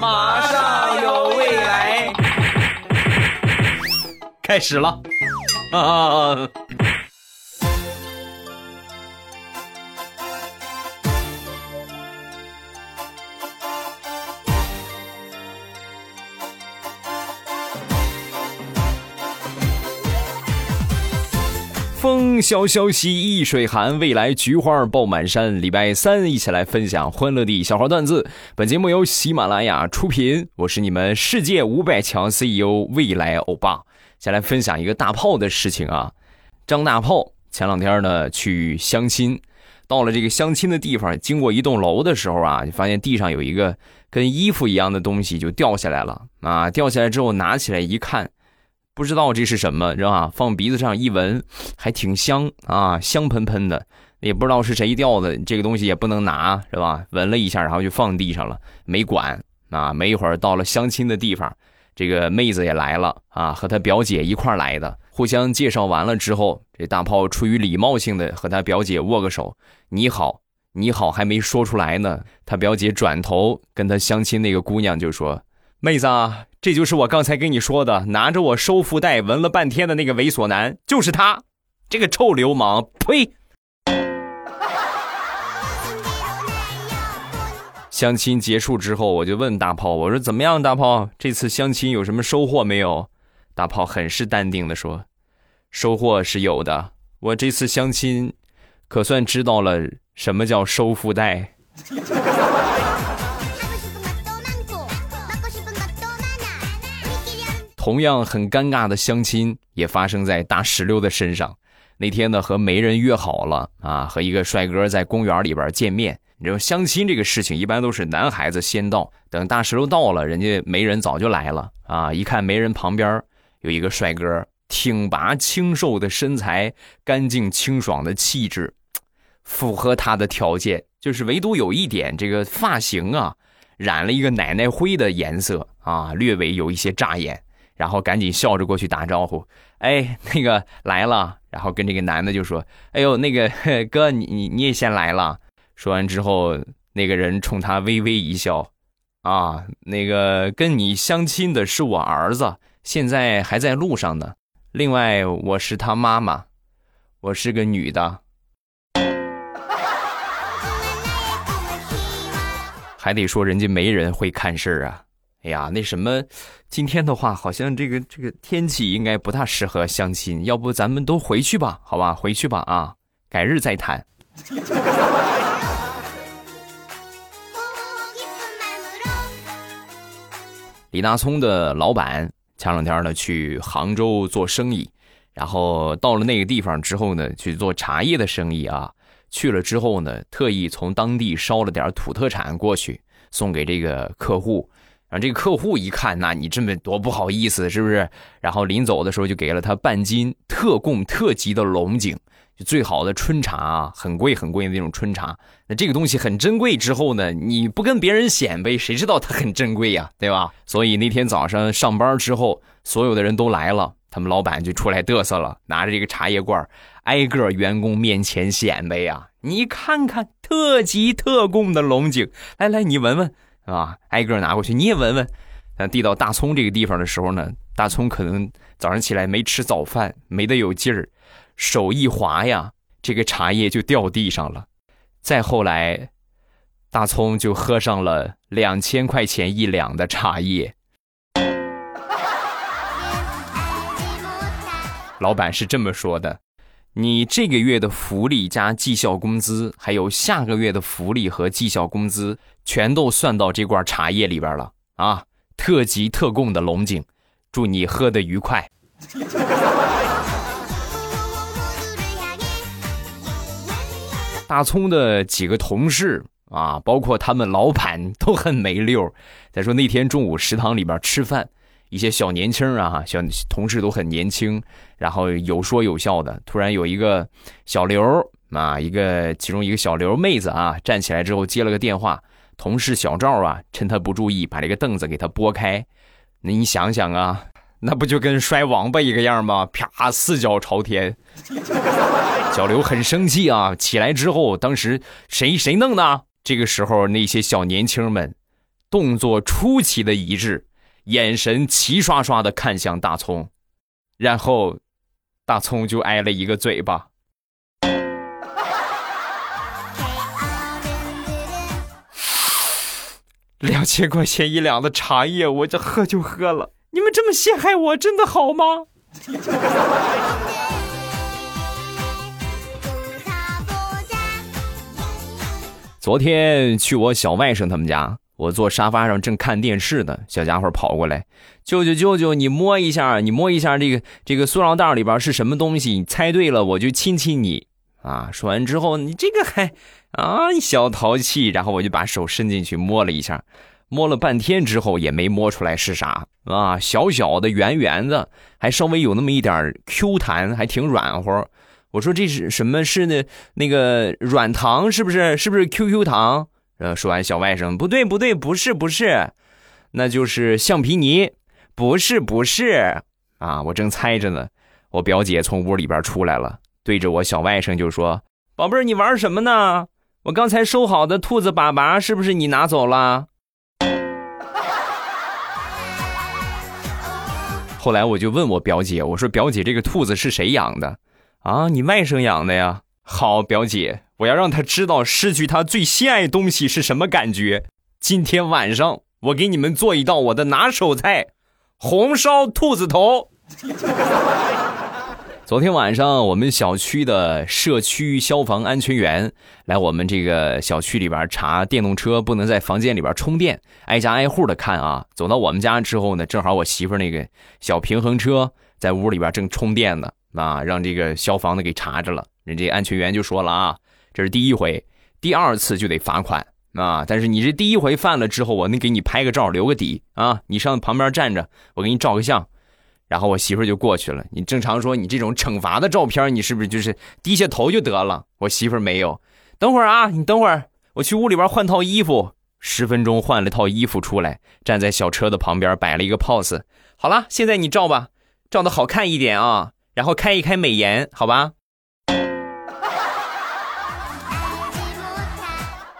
马上有未来，开始了啊！萧萧兮易水寒，未来菊花爆满山。礼拜三一起来分享欢乐的小花段子。本节目由喜马拉雅出品，我是你们世界五百强 CEO 未来欧巴。先来分享一个大炮的事情啊，张大炮前两天呢去相亲，到了这个相亲的地方，经过一栋楼的时候啊，就发现地上有一个跟衣服一样的东西就掉下来了啊，掉下来之后拿起来一看。不知道这是什么，是吧？放鼻子上一闻，还挺香啊，香喷喷的。也不知道是谁掉的，这个东西也不能拿，是吧？闻了一下，然后就放地上了，没管啊。没一会儿到了相亲的地方，这个妹子也来了啊，和她表姐一块来的。互相介绍完了之后，这大炮出于礼貌性的和他表姐握个手，你好，你好，还没说出来呢。他表姐转头跟他相亲那个姑娘就说：“妹子啊。”这就是我刚才跟你说的，拿着我收腹带闻了半天的那个猥琐男，就是他，这个臭流氓！呸！相亲结束之后，我就问大炮，我说怎么样，大炮，这次相亲有什么收获没有？大炮很是淡定的说，收获是有的，我这次相亲，可算知道了什么叫收腹带。同样很尴尬的相亲也发生在大石榴的身上。那天呢，和媒人约好了啊，和一个帅哥在公园里边见面。你知道相亲这个事情，一般都是男孩子先到，等大石榴到了，人家媒人早就来了啊。一看媒人旁边有一个帅哥，挺拔清瘦的身材，干净清爽的气质，符合他的条件，就是唯独有一点，这个发型啊，染了一个奶奶灰的颜色啊，略微有一些扎眼。然后赶紧笑着过去打招呼，哎，那个来了。然后跟这个男的就说：“哎呦，那个 哥，你你你也先来了。”说完之后，那个人冲他微微一笑，啊，那个跟你相亲的是我儿子，现在还在路上呢。另外，我是他妈妈，我是个女的，还得说人家没人会看事儿啊。哎呀，那什么，今天的话好像这个这个天气应该不大适合相亲，要不咱们都回去吧？好吧，回去吧啊，改日再谈。李大聪的老板前两天呢去杭州做生意，然后到了那个地方之后呢去做茶叶的生意啊，去了之后呢特意从当地捎了点土特产过去送给这个客户。然后这个客户一看，那你这么多不好意思，是不是？然后临走的时候就给了他半斤特供特级的龙井，就最好的春茶啊，很贵很贵的那种春茶。那这个东西很珍贵，之后呢，你不跟别人显摆，谁知道它很珍贵呀，对吧？所以那天早上上班之后，所有的人都来了，他们老板就出来嘚瑟了，拿着这个茶叶罐，挨个员工面前显摆呀，你看看特级特供的龙井，来来，你闻闻。啊，挨个拿过去，你也闻闻。但递到大葱这个地方的时候呢，大葱可能早上起来没吃早饭，没得有劲儿，手一滑呀，这个茶叶就掉地上了。再后来，大葱就喝上了两千块钱一两的茶叶。老板是这么说的。你这个月的福利加绩效工资，还有下个月的福利和绩效工资，全都算到这罐茶叶里边了啊！特级特供的龙井，祝你喝得愉快。大葱的几个同事啊，包括他们老板都很没溜。再说那天中午食堂里边吃饭。一些小年轻啊，小同事都很年轻，然后有说有笑的。突然有一个小刘啊，一个其中一个小刘妹子啊，站起来之后接了个电话，同事小赵啊，趁他不注意把这个凳子给他拨开。那你想想啊，那不就跟摔王八一个样吗？啪，四脚朝天。小刘很生气啊，起来之后，当时谁谁弄的？这个时候那些小年轻们动作出奇的一致，眼神齐刷刷的看向大葱，然后大葱就挨了一个嘴巴。两千块钱一两的茶叶，我这喝就喝了。你们这么陷害我，真的好吗？昨天去我小外甥他们家，我坐沙发上正看电视呢，小家伙跑过来，舅舅舅舅，你摸一下，你摸一下这个这个塑料袋里边是什么东西？你猜对了，我就亲亲你啊！说完之后，你这个还啊小淘气，然后我就把手伸进去摸了一下，摸了半天之后也没摸出来是啥啊，小小的圆圆的，还稍微有那么一点 Q 弹，还挺软和。我说这是什么？是那那个软糖是不是？是不是 QQ 糖？呃，说完小外甥不对不对，不是不是，那就是橡皮泥，不是不是啊！我正猜着呢，我表姐从屋里边出来了，对着我小外甥就说：“宝贝儿，你玩什么呢？我刚才收好的兔子粑粑是不是你拿走了？” 后来我就问我表姐，我说表姐，这个兔子是谁养的？啊，你外甥养的呀？好，表姐，我要让他知道失去他最心爱东西是什么感觉。今天晚上我给你们做一道我的拿手菜——红烧兔子头。昨天晚上，我们小区的社区消防安全员来我们这个小区里边查电动车不能在房间里边充电，挨家挨户的看啊。走到我们家之后呢，正好我媳妇那个小平衡车在屋里边正充电呢。啊，让这个消防的给查着了，人这安全员就说了啊，这是第一回，第二次就得罚款啊。但是你这第一回犯了之后，我能给你拍个照留个底啊，你上旁边站着，我给你照个相。然后我媳妇就过去了。你正常说你这种惩罚的照片，你是不是就是低下头就得了？我媳妇没有，等会儿啊，你等会儿，我去屋里边换套衣服。十分钟换了套衣服出来，站在小车的旁边摆了一个 pose。好了，现在你照吧，照的好看一点啊。然后开一开美颜，好吧？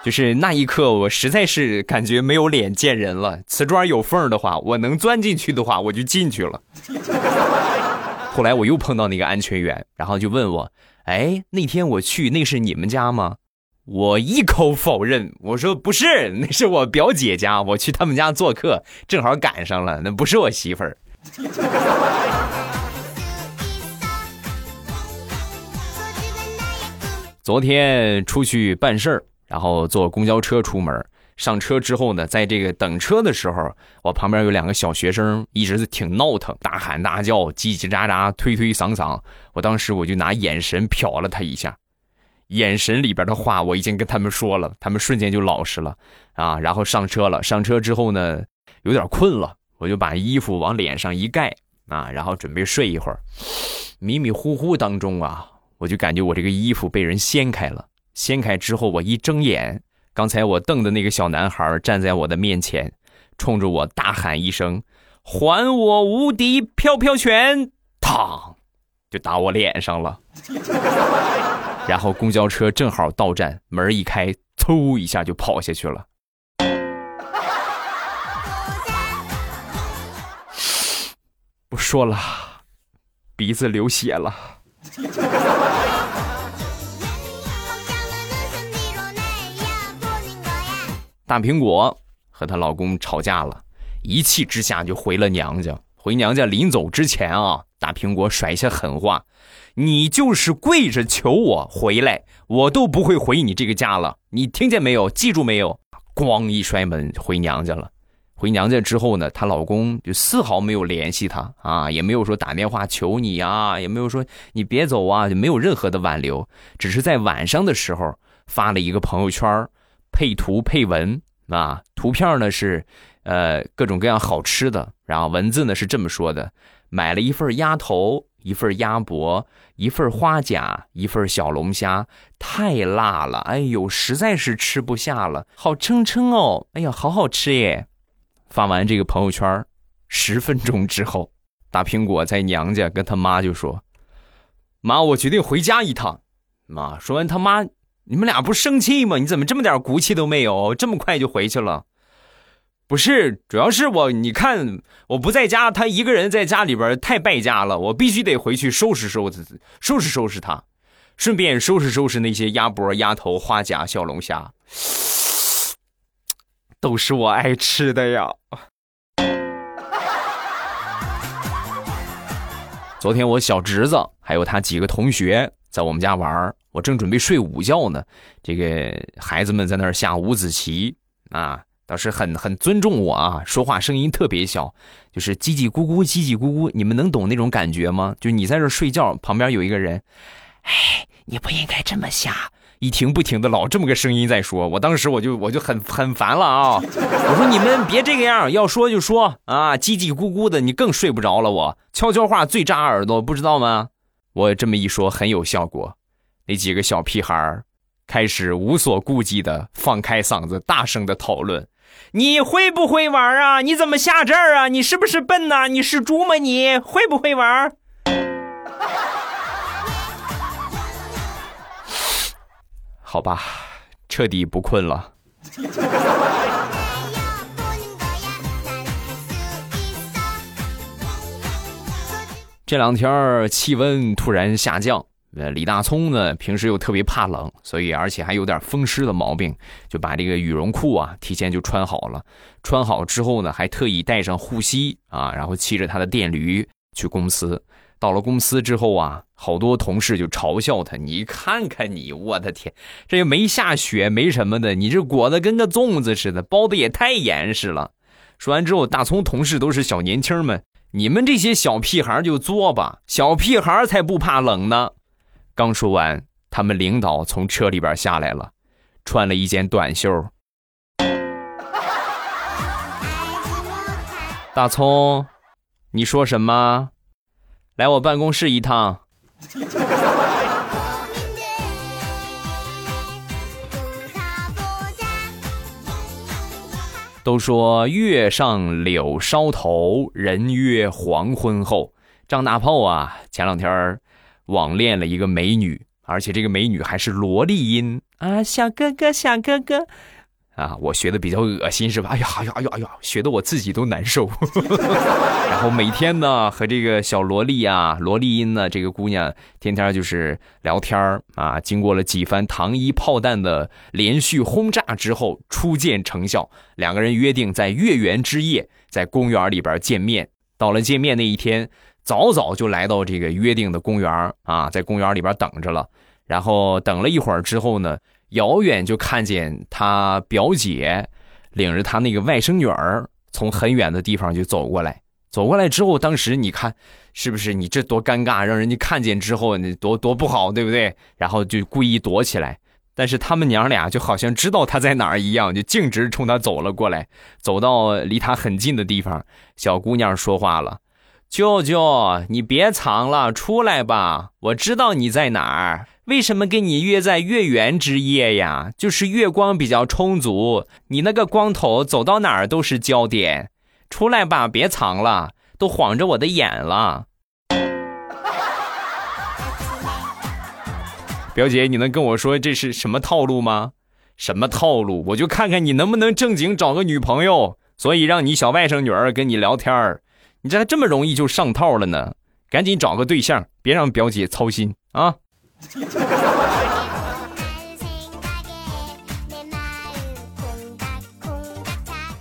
就是那一刻，我实在是感觉没有脸见人了。瓷砖有缝的话，我能钻进去的话，我就进去了。后来我又碰到那个安全员，然后就问我：“哎，那天我去，那是你们家吗？”我一口否认，我说：“不是，那是我表姐家，我去他们家做客，正好赶上了，那不是我媳妇儿。”昨天出去办事儿，然后坐公交车出门。上车之后呢，在这个等车的时候，我旁边有两个小学生，一直是挺闹腾，大喊大叫，叽叽喳喳，推推搡搡。我当时我就拿眼神瞟了他一下，眼神里边的话我已经跟他们说了，他们瞬间就老实了啊。然后上车了，上车之后呢，有点困了，我就把衣服往脸上一盖啊，然后准备睡一会儿。迷迷糊糊当中啊。我就感觉我这个衣服被人掀开了，掀开之后，我一睁眼，刚才我瞪的那个小男孩站在我的面前，冲着我大喊一声：“还我无敌飘飘拳！”嘡，就打我脸上了。然后公交车正好到站，门一开，嗖一下就跑下去了。不说了，鼻子流血了。大苹果和她老公吵架了，一气之下就回了娘家。回娘家临走之前啊，大苹果甩下狠话：“你就是跪着求我回来，我都不会回你这个家了。你听见没有？记住没有？”咣一摔门，回娘家了。回娘家之后呢，她老公就丝毫没有联系她啊，也没有说打电话求你啊，也没有说你别走啊，就没有任何的挽留，只是在晚上的时候发了一个朋友圈，配图配文啊，图片呢是呃各种各样好吃的，然后文字呢是这么说的：买了一份鸭头，一份鸭脖，一份花甲，一份小龙虾，太辣了，哎呦，实在是吃不下了，好撑撑哦，哎呀，好好吃耶。发完这个朋友圈，十分钟之后，大苹果在娘家跟他妈就说：“妈，我决定回家一趟。”妈说完，他妈：“你们俩不生气吗？你怎么这么点骨气都没有？这么快就回去了？”不是，主要是我，你看我不在家，他一个人在家里边太败家了，我必须得回去收拾收拾，收拾收拾他，顺便收拾收拾那些鸭脖、鸭头、花甲、小龙虾，都是我爱吃的呀。昨天我小侄子还有他几个同学在我们家玩，我正准备睡午觉呢，这个孩子们在那儿下五子棋啊。倒是很很尊重我啊，说话声音特别小，就是叽叽咕咕，叽叽咕咕。你们能懂那种感觉吗？就你在这睡觉，旁边有一个人，哎，你不应该这么下，一停不停的老这么个声音在说。我当时我就我就很很烦了啊！我说你们别这个样，要说就说啊，叽叽咕咕的，你更睡不着了。我悄悄话最扎耳朵，不知道吗？我这么一说很有效果，那几个小屁孩儿开始无所顾忌的放开嗓子，大声的讨论。你会不会玩啊？你怎么下这儿啊？你是不是笨呐？你是猪吗？你会不会玩？好吧，彻底不困了。这两天气温突然下降。呃，李大聪呢，平时又特别怕冷，所以而且还有点风湿的毛病，就把这个羽绒裤啊提前就穿好了。穿好之后呢，还特意带上护膝啊，然后骑着他的电驴去公司。到了公司之后啊，好多同事就嘲笑他：“你看看你，我的天，这又没下雪，没什么的，你这裹得跟个粽子似的，包的也太严实了。”说完之后，大葱同事都是小年轻们，你们这些小屁孩就作吧，小屁孩才不怕冷呢。刚说完，他们领导从车里边下来了，穿了一件短袖。大葱，你说什么？来我办公室一趟。都说月上柳梢头，人约黄昏后。张大炮啊，前两天儿网恋了一个美女，而且这个美女还是萝莉音啊，小哥哥，小哥哥，啊，我学的比较恶心是吧？哎呀，哎呀，哎呀，哎呀，学的我自己都难受。然后每天呢，和这个小萝莉啊，萝莉音呢，这个姑娘天天就是聊天啊。经过了几番糖衣炮弹的连续轰炸之后，初见成效，两个人约定在月圆之夜在公园里边见面。到了见面那一天。早早就来到这个约定的公园啊，在公园里边等着了。然后等了一会儿之后呢，遥远就看见他表姐领着他那个外甥女儿从很远的地方就走过来。走过来之后，当时你看是不是？你这多尴尬，让人家看见之后，你多多不好，对不对？然后就故意躲起来。但是他们娘俩就好像知道他在哪儿一样，就径直冲他走了过来。走到离他很近的地方，小姑娘说话了。舅舅，你别藏了，出来吧！我知道你在哪儿。为什么跟你约在月圆之夜呀？就是月光比较充足，你那个光头走到哪儿都是焦点。出来吧，别藏了，都晃着我的眼了。表姐，你能跟我说这是什么套路吗？什么套路？我就看看你能不能正经找个女朋友，所以让你小外甥女儿跟你聊天儿。你这还这么容易就上套了呢？赶紧找个对象，别让表姐操心啊！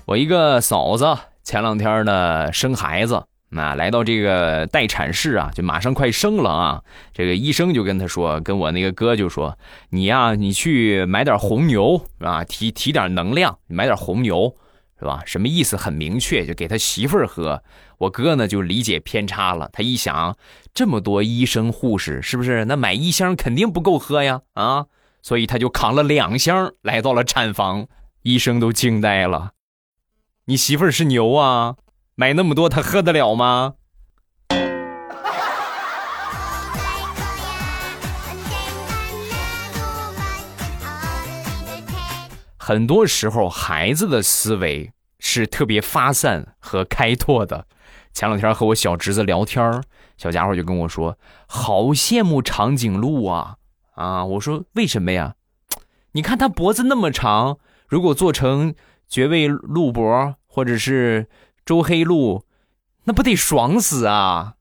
我一个嫂子前两天呢生孩子，那来到这个待产室啊，就马上快生了啊。这个医生就跟他说，跟我那个哥就说：“你呀，你去买点红牛啊，提提点能量，买点红牛。”是吧？什么意思？很明确，就给他媳妇儿喝。我哥呢就理解偏差了。他一想，这么多医生护士，是不是？那买一箱肯定不够喝呀！啊，所以他就扛了两箱来到了产房。医生都惊呆了。你媳妇儿是牛啊？买那么多，她喝得了吗？很多时候，孩子的思维是特别发散和开拓的。前两天和我小侄子聊天小家伙就跟我说：“好羡慕长颈鹿啊！”啊，我说：“为什么呀？你看它脖子那么长，如果做成绝味鹿脖或者是周黑鹿，那不得爽死啊！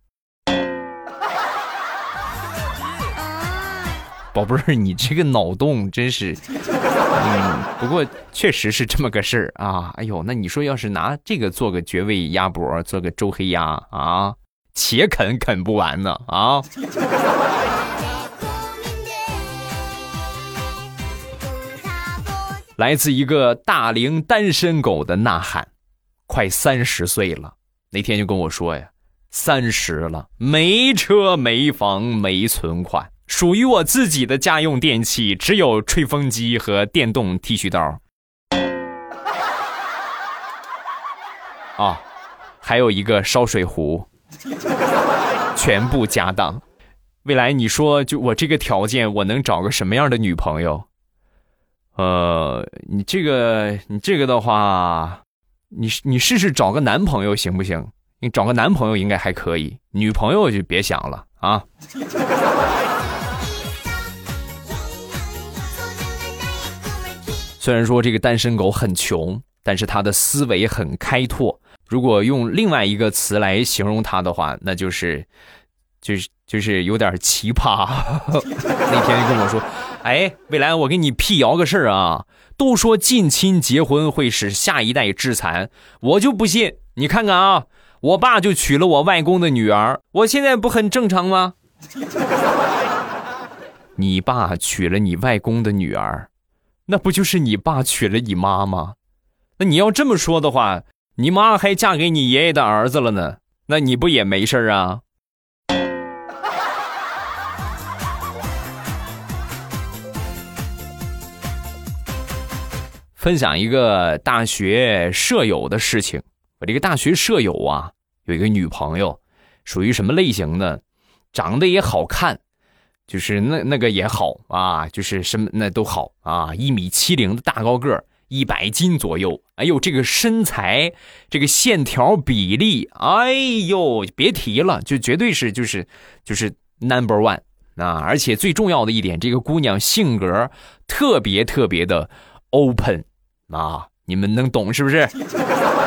宝贝儿，你这个脑洞真是……嗯，不过确实是这么个事儿啊！哎呦，那你说要是拿这个做个绝味鸭脖，做个周黑鸭啊，且啃啃不完呢啊！来自一个大龄单身狗的呐喊，快三十岁了，那天就跟我说呀，三十了，没车没房没存款。属于我自己的家用电器只有吹风机和电动剃须刀。啊，还有一个烧水壶，全部家当。未来你说，就我这个条件，我能找个什么样的女朋友？呃，你这个，你这个的话，你你试试找个男朋友行不行？你找个男朋友应该还可以，女朋友就别想了啊。虽然说这个单身狗很穷，但是他的思维很开拓。如果用另外一个词来形容他的话，那就是，就是就是有点奇葩。那天跟我说：“哎，未来我给你辟谣个事儿啊，都说近亲结婚会使下一代致残，我就不信。你看看啊，我爸就娶了我外公的女儿，我现在不很正常吗？你爸娶了你外公的女儿。”那不就是你爸娶了你妈吗？那你要这么说的话，你妈还嫁给你爷爷的儿子了呢，那你不也没事啊？分享一个大学舍友的事情。我这个大学舍友啊，有一个女朋友，属于什么类型的？长得也好看。就是那那个也好啊，就是什么那都好啊，一米七零的大高个儿，一百斤左右。哎呦，这个身材，这个线条比例，哎呦，别提了，就绝对是就是就是 number one 啊！而且最重要的一点，这个姑娘性格特别特别的 open 啊，你们能懂是不是？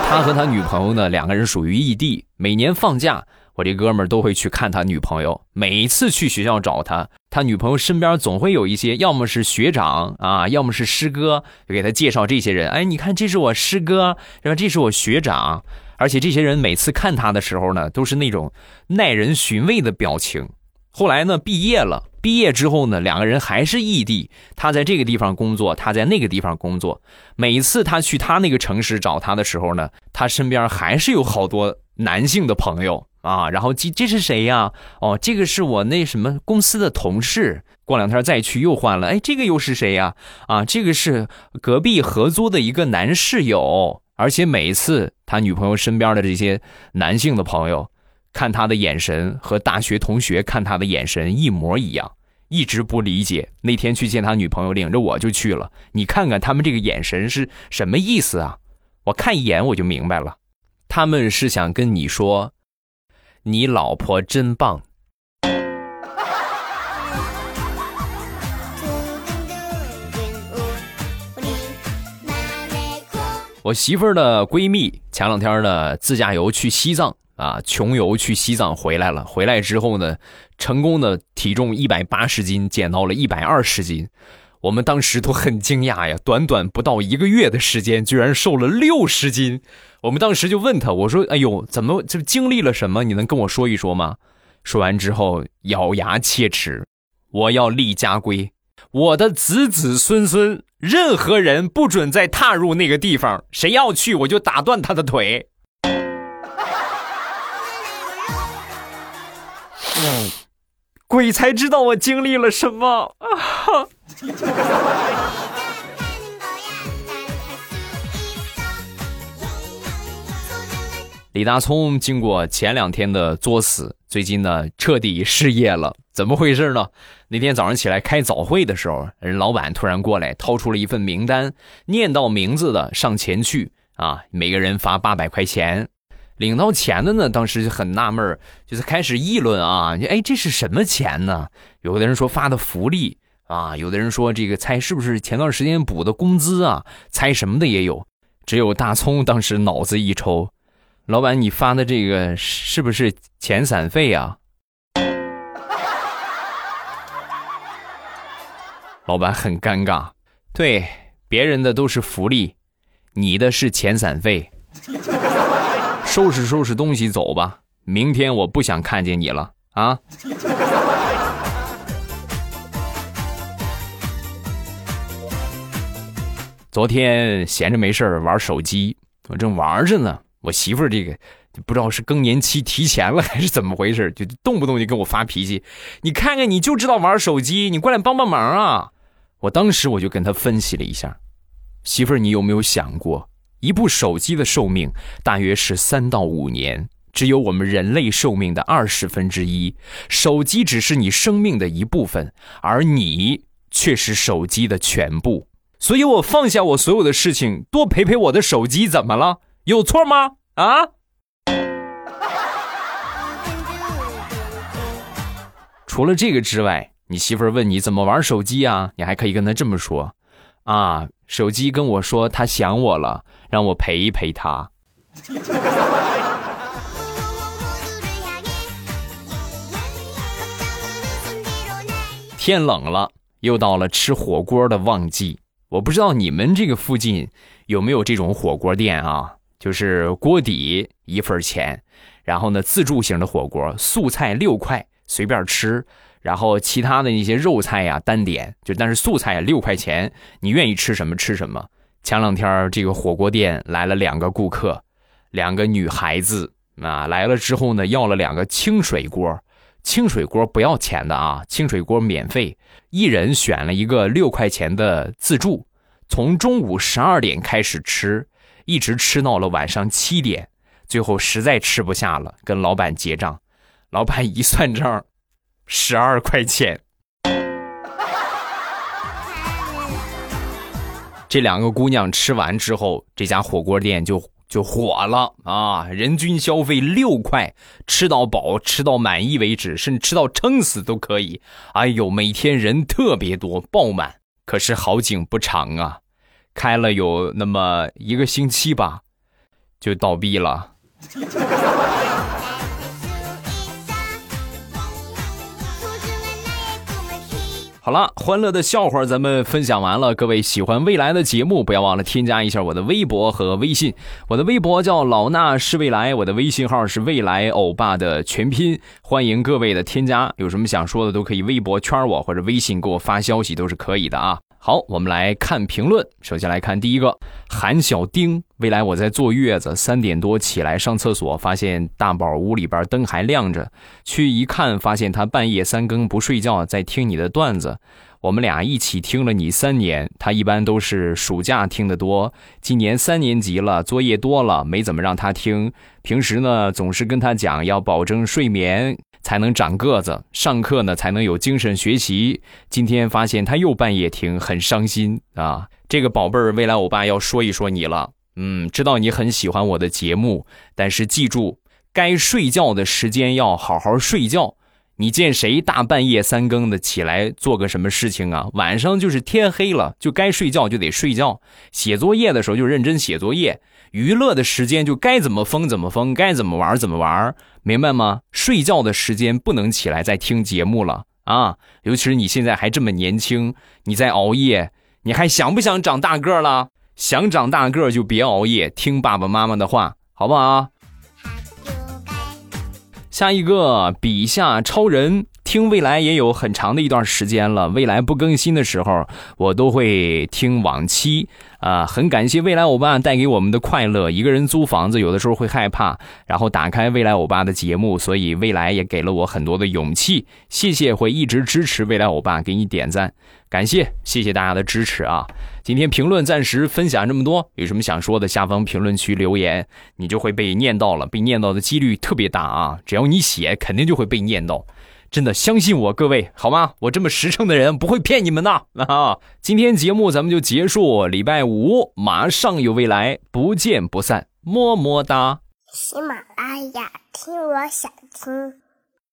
他和他女朋友呢，两个人属于异地，每年放假。我这哥们儿都会去看他女朋友，每一次去学校找他，他女朋友身边总会有一些，要么是学长啊，要么是师哥，就给他介绍这些人。哎，你看，这是我师哥，然后这是我学长，而且这些人每次看他的时候呢，都是那种耐人寻味的表情。后来呢，毕业了，毕业之后呢，两个人还是异地，他在这个地方工作，他在那个地方工作。每次他去他那个城市找他的时候呢，他身边还是有好多男性的朋友。啊，然后这这是谁呀？哦，这个是我那什么公司的同事。过两天再去又换了。哎，这个又是谁呀？啊，这个是隔壁合租的一个男室友。而且每一次他女朋友身边的这些男性的朋友，看他的眼神和大学同学看他的眼神一模一样，一直不理解。那天去见他女朋友，领着我就去了。你看看他们这个眼神是什么意思啊？我看一眼我就明白了，他们是想跟你说。你老婆真棒！我媳妇儿的闺蜜前两天呢自驾游去西藏啊，穷游去西藏回来了。回来之后呢，成功的体重一百八十斤减到了一百二十斤。我们当时都很惊讶呀，短短不到一个月的时间，居然瘦了六十斤。我们当时就问他，我说：“哎呦，怎么就经历了什么？你能跟我说一说吗？”说完之后，咬牙切齿：“我要立家规，我的子子孙孙，任何人不准再踏入那个地方，谁要去，我就打断他的腿。”鬼才知道我经历了什么啊！李大聪经过前两天的作死，最近呢彻底失业了。怎么回事呢？那天早上起来开早会的时候，人老板突然过来，掏出了一份名单，念到名字的上前去啊，每个人发八百块钱。领到钱的呢，当时就很纳闷就是开始议论啊，哎，这是什么钱呢？有的人说发的福利啊，有的人说这个猜是不是前段时间补的工资啊？猜什么的也有。只有大葱当时脑子一抽，老板，你发的这个是不是遣散费啊？老板很尴尬，对，别人的都是福利，你的是遣散费。收拾收拾东西走吧，明天我不想看见你了啊！昨天闲着没事玩手机，我正玩着呢。我媳妇儿这个就不知道是更年期提前了还是怎么回事，就动不动就跟我发脾气。你看看，你就知道玩手机，你过来帮帮忙啊！我当时我就跟她分析了一下，媳妇儿，你有没有想过，一部手机的寿命大约是三到五年，只有我们人类寿命的二十分之一。手机只是你生命的一部分，而你却是手机的全部。所以我放下我所有的事情，多陪陪我的手机，怎么了？有错吗？啊？除了这个之外，你媳妇儿问你怎么玩手机啊？你还可以跟她这么说：啊，手机跟我说他想我了，让我陪一陪他。天冷了，又到了吃火锅的旺季。我不知道你们这个附近有没有这种火锅店啊？就是锅底一份钱，然后呢自助型的火锅，素菜六块随便吃，然后其他的那些肉菜呀单点，就但是素菜六块钱，你愿意吃什么吃什么。前两天这个火锅店来了两个顾客，两个女孩子啊来了之后呢要了两个清水锅。清水锅不要钱的啊，清水锅免费，一人选了一个六块钱的自助，从中午十二点开始吃，一直吃到了晚上七点，最后实在吃不下了，跟老板结账，老板一算账，十二块钱。这两个姑娘吃完之后，这家火锅店就。就火了啊！人均消费六块，吃到饱，吃到满意为止，甚至吃到撑死都可以。哎呦，每天人特别多，爆满。可是好景不长啊，开了有那么一个星期吧，就倒闭了。好了，欢乐的笑话咱们分享完了。各位喜欢未来的节目，不要忘了添加一下我的微博和微信。我的微博叫老衲是未来，我的微信号是未来欧巴的全拼。欢迎各位的添加，有什么想说的都可以微博圈我或者微信给我发消息都是可以的啊。好，我们来看评论。首先来看第一个，韩小丁。未来我在坐月子，三点多起来上厕所，发现大宝屋里边灯还亮着，去一看，发现他半夜三更不睡觉，在听你的段子。我们俩一起听了你三年，他一般都是暑假听得多，今年三年级了，作业多了，没怎么让他听。平时呢，总是跟他讲要保证睡眠。才能长个子，上课呢才能有精神学习。今天发现他又半夜听，很伤心啊！这个宝贝儿，未来我爸要说一说你了。嗯，知道你很喜欢我的节目，但是记住，该睡觉的时间要好好睡觉。你见谁大半夜三更的起来做个什么事情啊？晚上就是天黑了，就该睡觉就得睡觉。写作业的时候就认真写作业，娱乐的时间就该怎么疯怎么疯，该怎么玩怎么玩，明白吗？睡觉的时间不能起来再听节目了啊！尤其是你现在还这么年轻，你在熬夜，你还想不想长大个了？想长大个就别熬夜，听爸爸妈妈的话，好不好？下一个，笔下超人听未来也有很长的一段时间了。未来不更新的时候，我都会听往期啊。很感谢未来欧巴带给我们的快乐。一个人租房子，有的时候会害怕，然后打开未来欧巴的节目，所以未来也给了我很多的勇气。谢谢，会一直支持未来欧巴，给你点赞。感谢，谢谢大家的支持啊！今天评论暂时分享这么多，有什么想说的，下方评论区留言，你就会被念到了，被念到的几率特别大啊！只要你写，肯定就会被念到，真的相信我，各位好吗？我这么实诚的人不会骗你们的啊！今天节目咱们就结束，礼拜五马上有未来，不见不散，么么哒！喜马拉雅听，我想听。